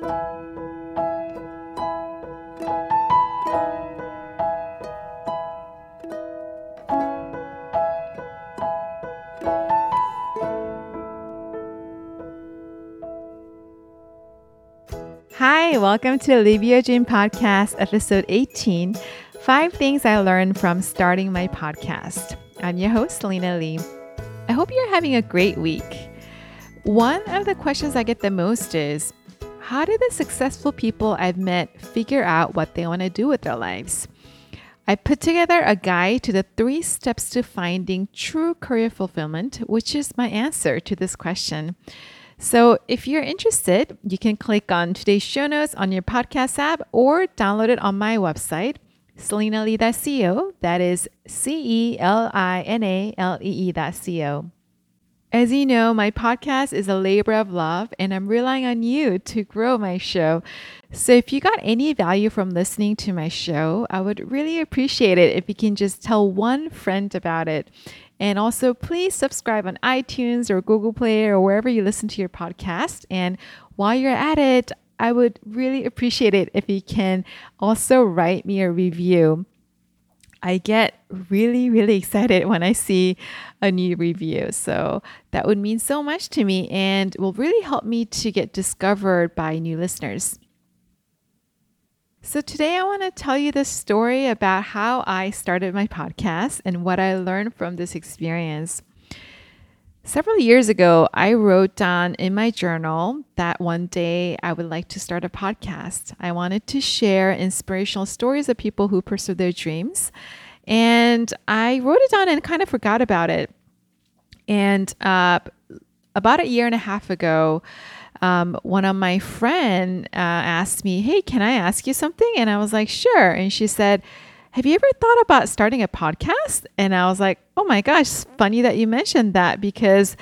Hi, welcome to Live Your Dream Podcast, episode 18 Five Things I Learned from Starting My Podcast. I'm your host, Celina Lee. I hope you're having a great week. One of the questions I get the most is How do the successful people I've met figure out what they want to do with their lives? I put together a guide to the three steps to finding true career fulfillment, which is my answer to this question. So if you're interested, you can click on today's show notes on your podcast app or download it on my website, celinalee.co. That is C E L I N A L E E.co. As you know, my podcast is a labor of love, and I'm relying on you to grow my show. So, if you got any value from listening to my show, I would really appreciate it if you can just tell one friend about it. And also, please subscribe on iTunes or Google Play or wherever you listen to your podcast. And while you're at it, I would really appreciate it if you can also write me a review. I get really, really excited when I see a new review. So that would mean so much to me and will really help me to get discovered by new listeners. So, today I want to tell you the story about how I started my podcast and what I learned from this experience. Several years ago, I wrote down in my journal that one day I would like to start a podcast. I wanted to share inspirational stories of people who pursue their dreams. And I wrote it down and kind of forgot about it. And uh, about a year and a half ago, um, one of my friend uh, asked me, "Hey, can I ask you something?" And I was like, "Sure." And she said, "Have you ever thought about starting a podcast?" And I was like, "Oh my gosh, funny that you mentioned that because."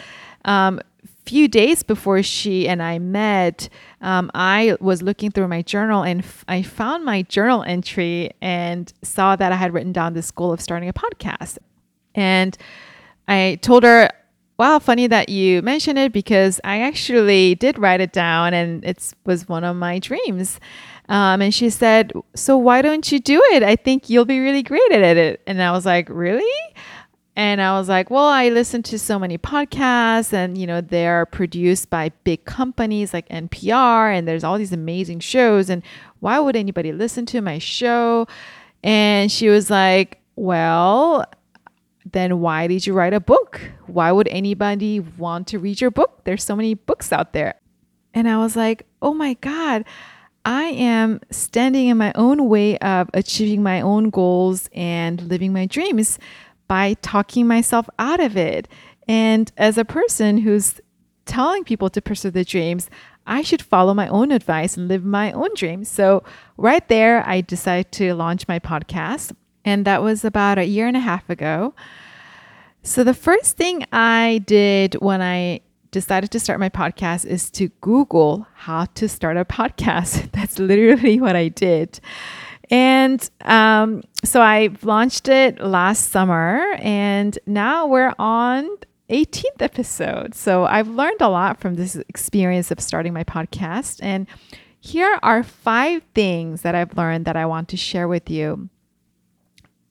Um, few days before she and I met, um, I was looking through my journal and f- I found my journal entry and saw that I had written down this goal of starting a podcast. And I told her Wow, funny that you mentioned it because I actually did write it down and it was one of my dreams. Um, and she said, So why don't you do it? I think you'll be really great at it. And I was like, Really? And I was like, well, I listen to so many podcasts and, you know, they're produced by big companies like NPR and there's all these amazing shows. And why would anybody listen to my show? And she was like, well, then why did you write a book? Why would anybody want to read your book? There's so many books out there. And I was like, oh my God, I am standing in my own way of achieving my own goals and living my dreams by talking myself out of it. And as a person who's telling people to pursue their dreams, I should follow my own advice and live my own dreams. So, right there, I decided to launch my podcast and that was about a year and a half ago. So, the first thing I did when I decided to start my podcast is to Google how to start a podcast. That's literally what I did. And um, so I launched it last summer, and now we're on 18th episode. So I've learned a lot from this experience of starting my podcast. And here are five things that I've learned that I want to share with you.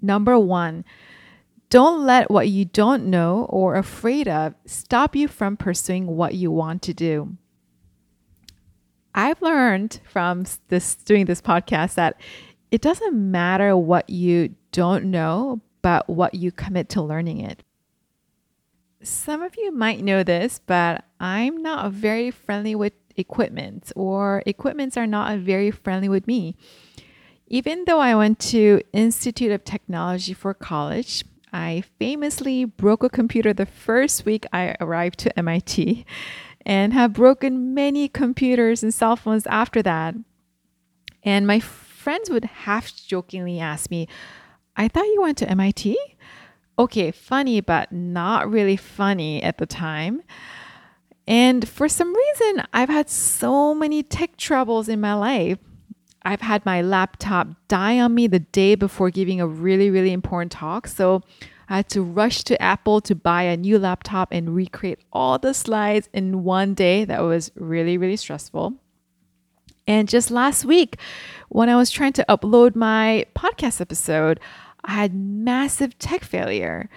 Number one, don't let what you don't know or afraid of stop you from pursuing what you want to do. I've learned from this doing this podcast that it doesn't matter what you don't know, but what you commit to learning it. Some of you might know this, but I'm not very friendly with equipment, or equipments are not very friendly with me. Even though I went to Institute of Technology for college, I famously broke a computer the first week I arrived to MIT and have broken many computers and cell phones after that. And my friends would half jokingly ask me, I thought you went to MIT? Okay, funny, but not really funny at the time. And for some reason, I've had so many tech troubles in my life I've had my laptop die on me the day before giving a really, really important talk. So I had to rush to Apple to buy a new laptop and recreate all the slides in one day. That was really, really stressful. And just last week, when I was trying to upload my podcast episode, I had massive tech failure.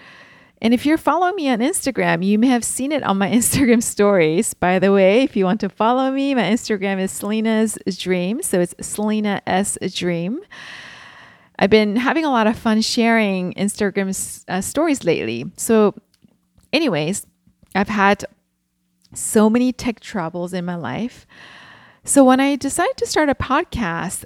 And if you're following me on Instagram, you may have seen it on my Instagram stories. By the way, if you want to follow me, my Instagram is Celina's Dream. So it's Celina S Dream. I've been having a lot of fun sharing Instagram uh, stories lately. So, anyways, I've had so many tech troubles in my life. So, when I decided to start a podcast,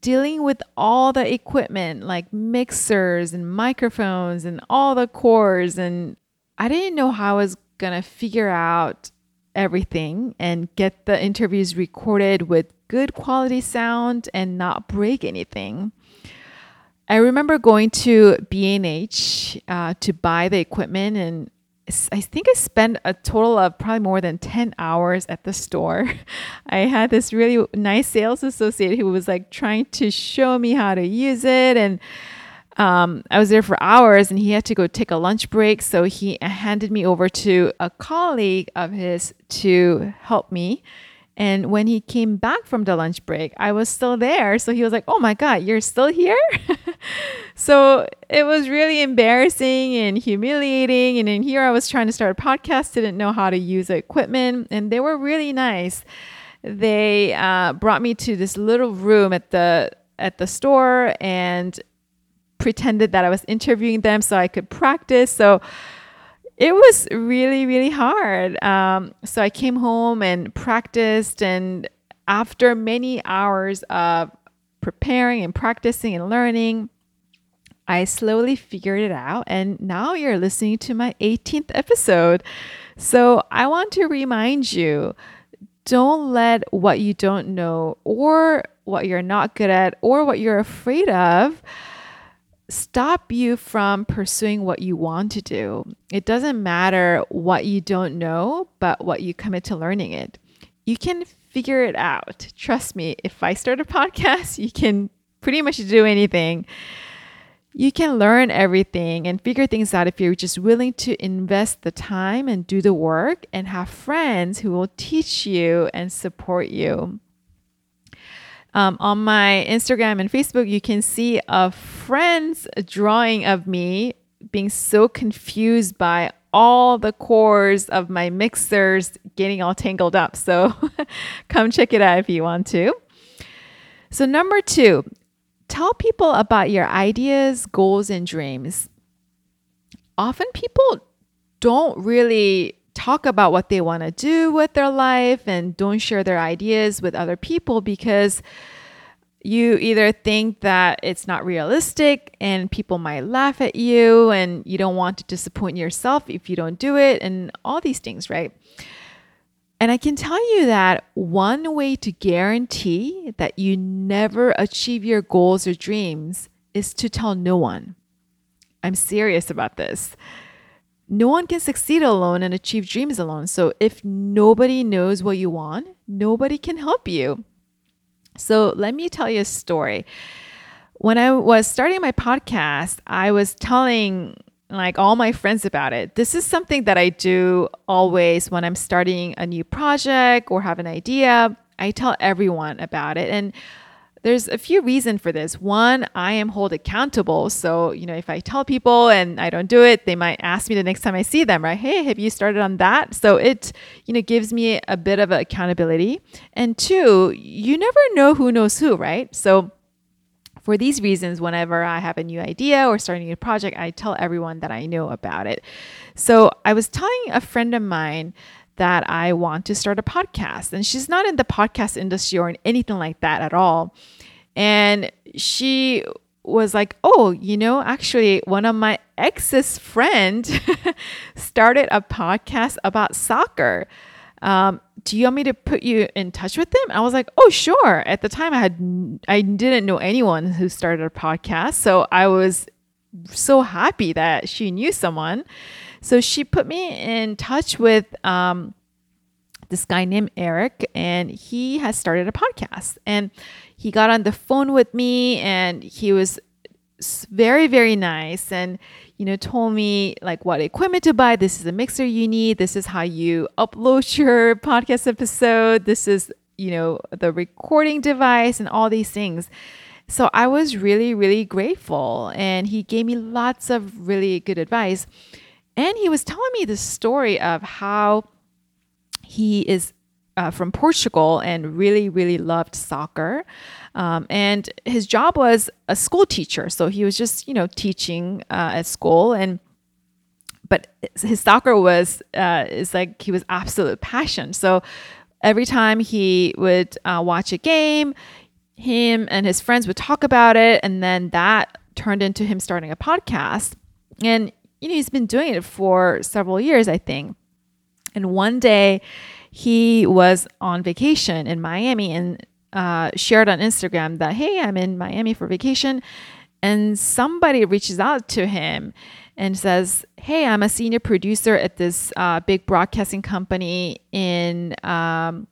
dealing with all the equipment like mixers and microphones and all the cords, and I didn't know how I was going to figure out everything and get the interviews recorded with good quality sound and not break anything. I remember going to B&H uh, to buy the equipment and I think I spent a total of probably more than 10 hours at the store. I had this really nice sales associate who was like trying to show me how to use it. And um, I was there for hours and he had to go take a lunch break. So he handed me over to a colleague of his to help me. And when he came back from the lunch break, I was still there. So he was like, Oh my God, you're still here? so it was really embarrassing and humiliating. And in here, I was trying to start a podcast, didn't know how to use equipment, and they were really nice. They uh, brought me to this little room at the at the store and pretended that I was interviewing them so I could practice. So it was really, really hard. Um, so I came home and practiced, and after many hours of preparing and practicing and learning, I slowly figured it out. And now you're listening to my 18th episode. So I want to remind you don't let what you don't know or what you're not good at or what you're afraid of stop you from pursuing what you want to do. It doesn't matter what you don't know, but what you commit to learning it. You can figure it out. Trust me, if I start a podcast, you can pretty much do anything. You can learn everything and figure things out if you're just willing to invest the time and do the work and have friends who will teach you and support you. Um, on my Instagram and Facebook, you can see a friend's drawing of me being so confused by all the cores of my mixers getting all tangled up. So come check it out if you want to. So, number two, tell people about your ideas, goals, and dreams. Often people don't really talk about what they want to do with their life and don't share their ideas with other people because you either think that it's not realistic and people might laugh at you and you don't want to disappoint yourself if you don't do it and all these things, right? And I can tell you that one way to guarantee that you never achieve your goals or dreams is to tell no one. I'm serious about this no one can succeed alone and achieve dreams alone. So if nobody knows what you want, nobody can help you. So let me tell you a story. When I was starting my podcast, I was telling like all my friends about it. This is something that I do always when I'm starting a new project or have an idea. I tell everyone about it. And there's a few reasons for this. One, I am held accountable. So, you know, if I tell people and I don't do it, they might ask me the next time I see them, right? Hey, have you started on that? So it, you know, gives me a bit of accountability. And two, you never know who knows who, right? So for these reasons, whenever I have a new idea or starting a project, I tell everyone that I know about it. So I was telling a friend of mine that I want to start a podcast. And she's not in the podcast industry or in anything like that at all. And she was like, "Oh, you know, actually one of my ex's friend started a podcast about soccer. Um, do you want me to put you in touch with them?" I was like, "Oh, sure." At the time I had I didn't know anyone who started a podcast, so I was so happy that she knew someone. So she put me in touch with um, this guy named Eric, and he has started a podcast. And he got on the phone with me, and he was very, very nice. And you know, told me like what equipment to buy. This is a mixer you need. This is how you upload your podcast episode. This is you know, the recording device and all these things. So I was really, really grateful. And he gave me lots of really good advice. And he was telling me the story of how he is uh, from Portugal and really, really loved soccer. Um, and his job was a school teacher. So he was just, you know, teaching uh, at school. And but his soccer was uh, is like he was absolute passion. So every time he would uh, watch a game, him and his friends would talk about it, and then that turned into him starting a podcast. And you know, he's been doing it for several years, I think. And one day, he was on vacation in Miami and uh, shared on Instagram that, hey, I'm in Miami for vacation. And somebody reaches out to him and says, hey, I'm a senior producer at this uh, big broadcasting company in, um,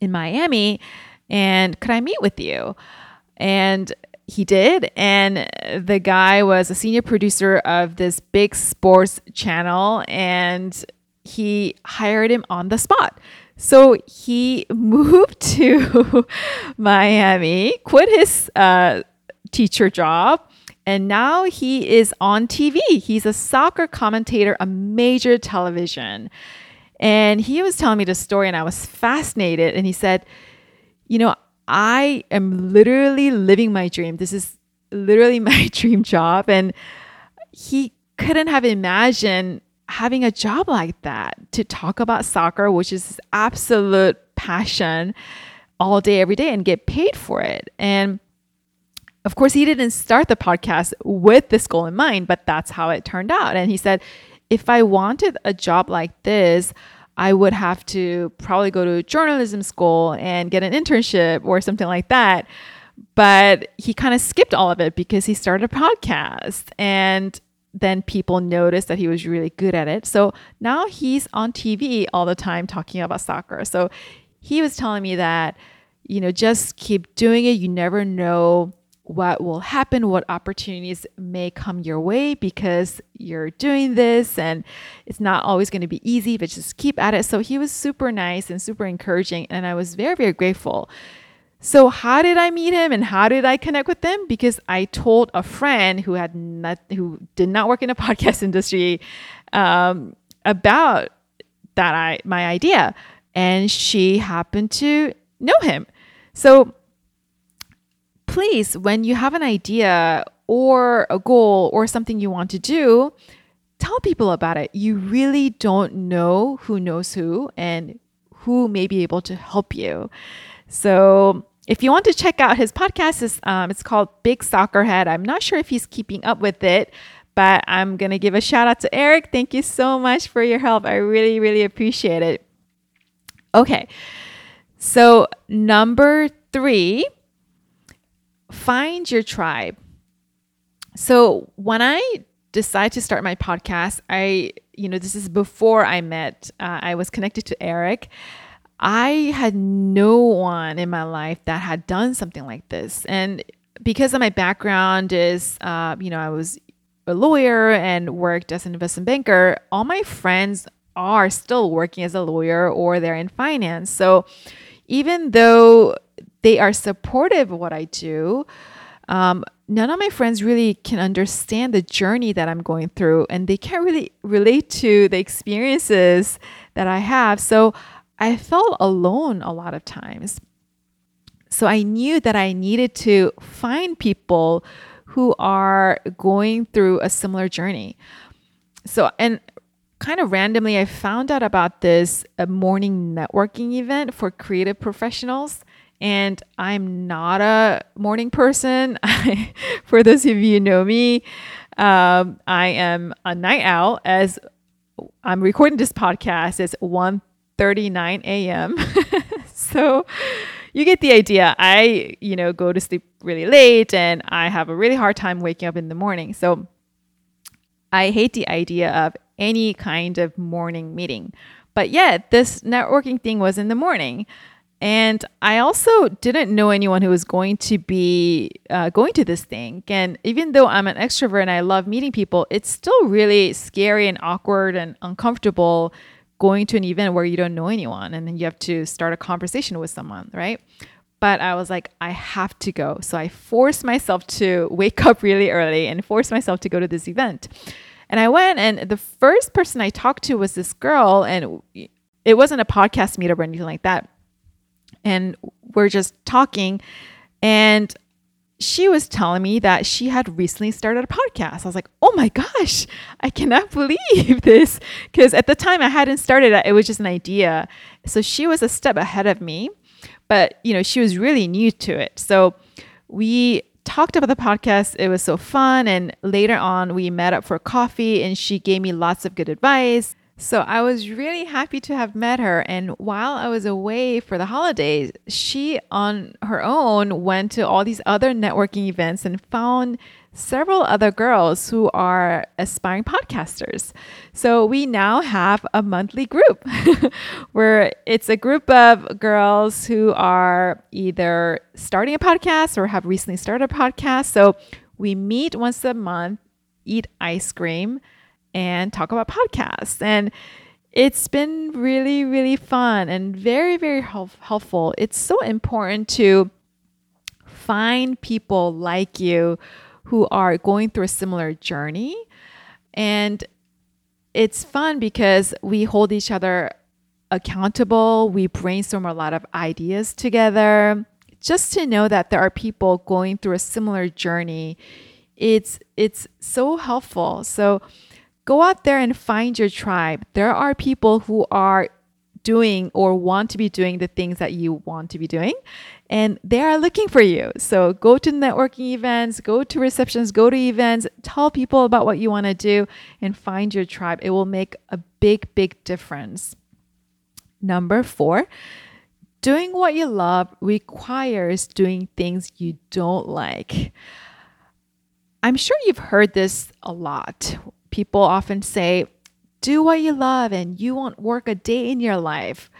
in Miami. And could I meet with you? And he did. And the guy was a senior producer of this big sports channel. And he hired him on the spot. So he moved to Miami, quit his uh, teacher job, and now he is on TV. He's a soccer commentator on major television. And he was telling me the story, and I was fascinated. And he said, You know, I am literally living my dream. This is literally my dream job. And he couldn't have imagined having a job like that to talk about soccer, which is his absolute passion all day, every day, and get paid for it. And of course, he didn't start the podcast with this goal in mind, but that's how it turned out. And he said, if I wanted a job like this, I would have to probably go to journalism school and get an internship or something like that. But he kind of skipped all of it because he started a podcast. And then people noticed that he was really good at it. So now he's on TV all the time talking about soccer. So he was telling me that, you know, just keep doing it. You never know what will happen, what opportunities may come your way because you're doing this and it's not always going to be easy, but just keep at it. So he was super nice and super encouraging. And I was very, very grateful so how did I meet him and how did I connect with him? Because I told a friend who had not who did not work in a podcast industry um, about that I my idea, and she happened to know him. So please, when you have an idea or a goal or something you want to do, tell people about it. You really don't know who knows who and who may be able to help you. So if you want to check out his podcast, it's, um, it's called Big Soccer Head. I'm not sure if he's keeping up with it, but I'm going to give a shout out to Eric. Thank you so much for your help. I really, really appreciate it. Okay. So, number three, find your tribe. So, when I decided to start my podcast, I, you know, this is before I met, uh, I was connected to Eric. I had no one in my life that had done something like this. And because of my background is, uh, you know, I was a lawyer and worked as an investment banker, all my friends are still working as a lawyer or they're in finance. So even though they are supportive of what I do, um, none of my friends really can understand the journey that I'm going through and they can't really relate to the experiences that I have. So I felt alone a lot of times. So I knew that I needed to find people who are going through a similar journey. So, and kind of randomly, I found out about this a morning networking event for creative professionals. And I'm not a morning person. for those of you who know me, um, I am a night owl. As I'm recording this podcast, it's 1 39 a.m. so you get the idea. I, you know, go to sleep really late and I have a really hard time waking up in the morning. So I hate the idea of any kind of morning meeting. But yet, this networking thing was in the morning. And I also didn't know anyone who was going to be uh, going to this thing. And even though I'm an extrovert and I love meeting people, it's still really scary and awkward and uncomfortable going to an event where you don't know anyone and then you have to start a conversation with someone, right? But I was like, I have to go. So I forced myself to wake up really early and force myself to go to this event. And I went, and the first person I talked to was this girl, and it wasn't a podcast meetup or anything like that. And we're just talking, and she was telling me that she had recently started a podcast. I was like, oh my gosh, I cannot believe this. Because at the time I hadn't started it, it was just an idea. So she was a step ahead of me, but you know, she was really new to it. So we talked about the podcast. It was so fun. And later on, we met up for coffee and she gave me lots of good advice. So I was really happy to have met her. And while I was away for the holidays, she on her own went to all these other networking events and found several other girls who are aspiring podcasters. So we now have a monthly group where it's a group of girls who are either starting a podcast or have recently started a podcast. So we meet once a month, eat ice cream and talk about podcasts. And it's been really, really fun and very, very help- helpful. It's so important to find people like you who are going through a similar journey. And it's fun because we hold each other accountable, we brainstorm a lot of ideas together. Just to know that there are people going through a similar journey, it's it's so helpful. So Go out there and find your tribe. There are people who are doing or want to be doing the things that you want to be doing and they are looking for you. So go to networking events, go to receptions, go to events, tell people about what you want to do and find your tribe. It will make a big, big difference. Number four, doing what you love requires doing things you don't like. I'm sure you've heard this a lot people often say, do what you love and you won't work a day in your life.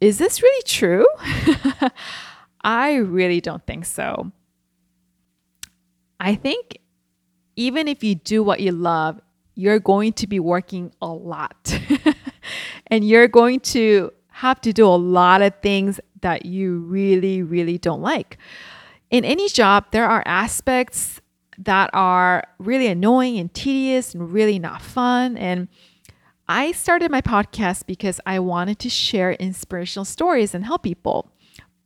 Is this really true? I really don't think so. I think even if you do what you love, you're going to be working a lot. and you're going to have to do a lot of things that you really, really don't like. In any job, there are aspects that are really annoying and tedious and really not fun. And I started my podcast because I wanted to share inspirational stories and help people.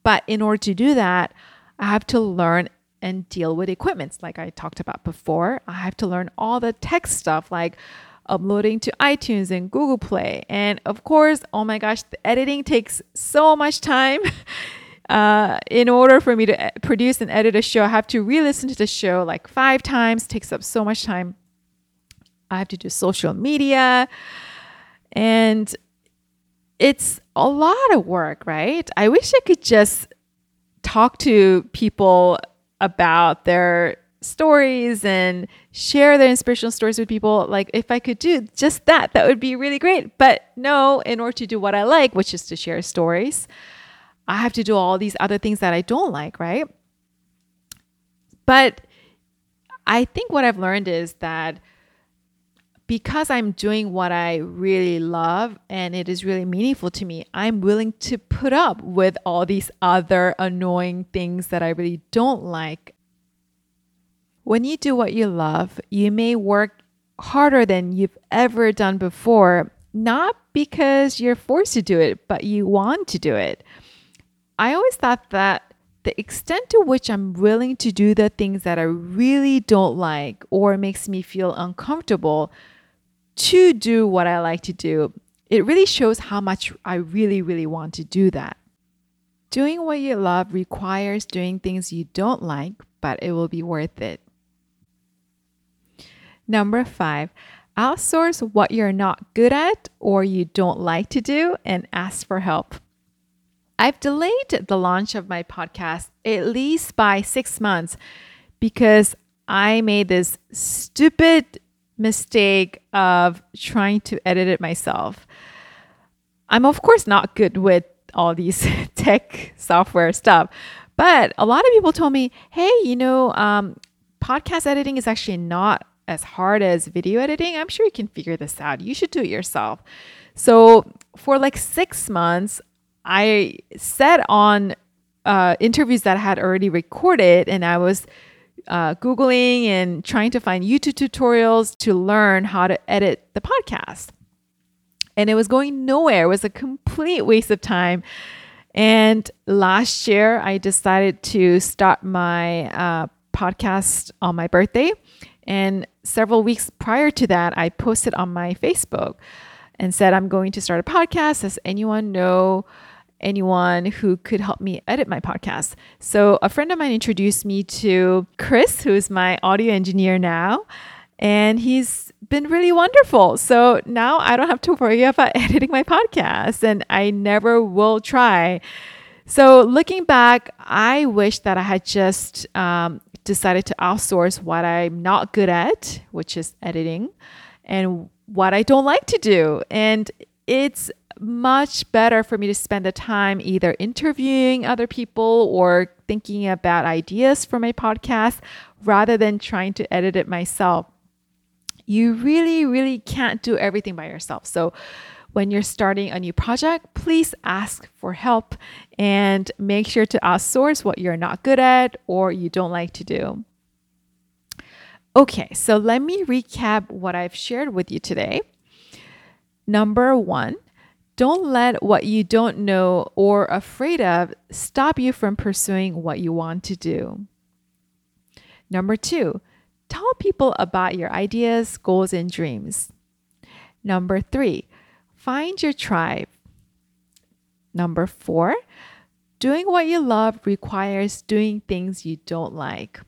But in order to do that, I have to learn and deal with equipment like I talked about before. I have to learn all the tech stuff like uploading to iTunes and Google Play. And of course, oh my gosh, the editing takes so much time. Uh, in order for me to produce and edit a show, I have to re listen to the show like five times, takes up so much time. I have to do social media, and it's a lot of work, right? I wish I could just talk to people about their stories and share their inspirational stories with people. Like, if I could do just that, that would be really great. But no, in order to do what I like, which is to share stories, I have to do all these other things that I don't like, right? But I think what I've learned is that because I'm doing what I really love and it is really meaningful to me, I'm willing to put up with all these other annoying things that I really don't like. When you do what you love, you may work harder than you've ever done before, not because you're forced to do it, but you want to do it. I always thought that the extent to which I'm willing to do the things that I really don't like or makes me feel uncomfortable to do what I like to do, it really shows how much I really, really want to do that. Doing what you love requires doing things you don't like, but it will be worth it. Number five, outsource what you're not good at or you don't like to do and ask for help. I've delayed the launch of my podcast at least by six months because I made this stupid mistake of trying to edit it myself. I'm, of course, not good with all these tech software stuff, but a lot of people told me, hey, you know, um, podcast editing is actually not as hard as video editing. I'm sure you can figure this out. You should do it yourself. So for like six months, I sat on uh, interviews that I had already recorded and I was uh, Googling and trying to find YouTube tutorials to learn how to edit the podcast. And it was going nowhere. It was a complete waste of time. And last year, I decided to start my uh, podcast on my birthday. And several weeks prior to that, I posted on my Facebook and said, I'm going to start a podcast. Does anyone know anyone who could help me edit my podcast? So a friend of mine introduced me to Chris, who's my audio engineer now. And he's been really wonderful. So now I don't have to worry about editing my podcast, and I never will try. So looking back, I wish that I had just um, decided to outsource what I'm not good at, which is editing, and what I don't like to do. And it's much better for me to spend the time either interviewing other people or thinking about ideas for my podcast rather than trying to edit it myself. You really, really can't do everything by yourself. So, when you're starting a new project, please ask for help and make sure to outsource what you're not good at or you don't like to do. Okay, so let me recap what I've shared with you today. Number one, don't let what you don't know or afraid of stop you from pursuing what you want to do. Number two, tell people about your ideas, goals, and dreams. Number three, find your tribe. Number four, doing what you love requires doing things you don't like.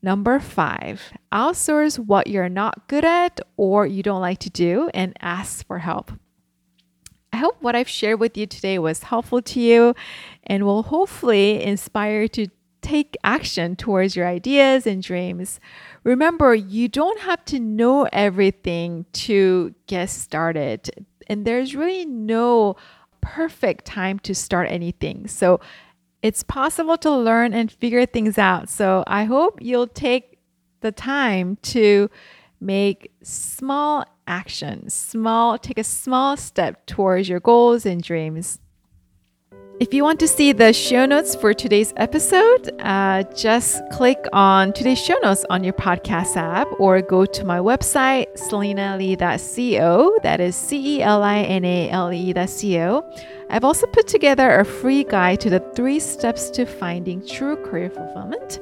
Number five, outsource what you're not good at or you don't like to do and ask for help. I hope what I've shared with you today was helpful to you and will hopefully inspire you to take action towards your ideas and dreams. Remember, you don't have to know everything to get started, and there's really no perfect time to start anything. So it's possible to learn and figure things out. So I hope you'll take the time to make small actions, small, take a small step towards your goals and dreams. If you want to see the show notes for today's episode, uh, just click on today's show notes on your podcast app or go to my website, celinalee.co. That is C E L I N A L E.co. I've also put together a free guide to the three steps to finding true career fulfillment,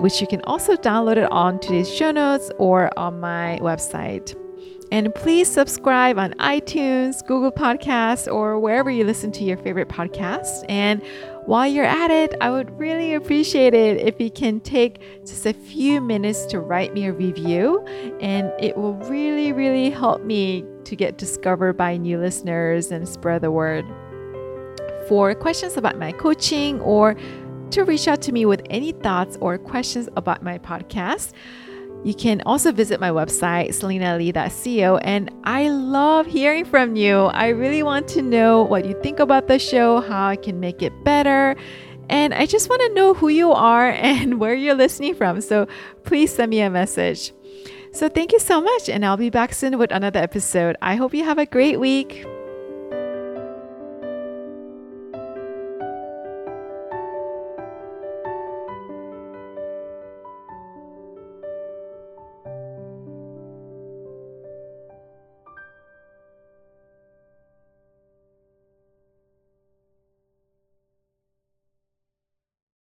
which you can also download it on today's show notes or on my website. And please subscribe on iTunes, Google Podcasts, or wherever you listen to your favorite podcasts. And while you're at it, I would really appreciate it if you can take just a few minutes to write me a review. And it will really, really help me to get discovered by new listeners and spread the word. For questions about my coaching or to reach out to me with any thoughts or questions about my podcast, you can also visit my website, celinalee.co, and I love hearing from you. I really want to know what you think about the show, how I can make it better. And I just want to know who you are and where you're listening from. So please send me a message. So thank you so much, and I'll be back soon with another episode. I hope you have a great week.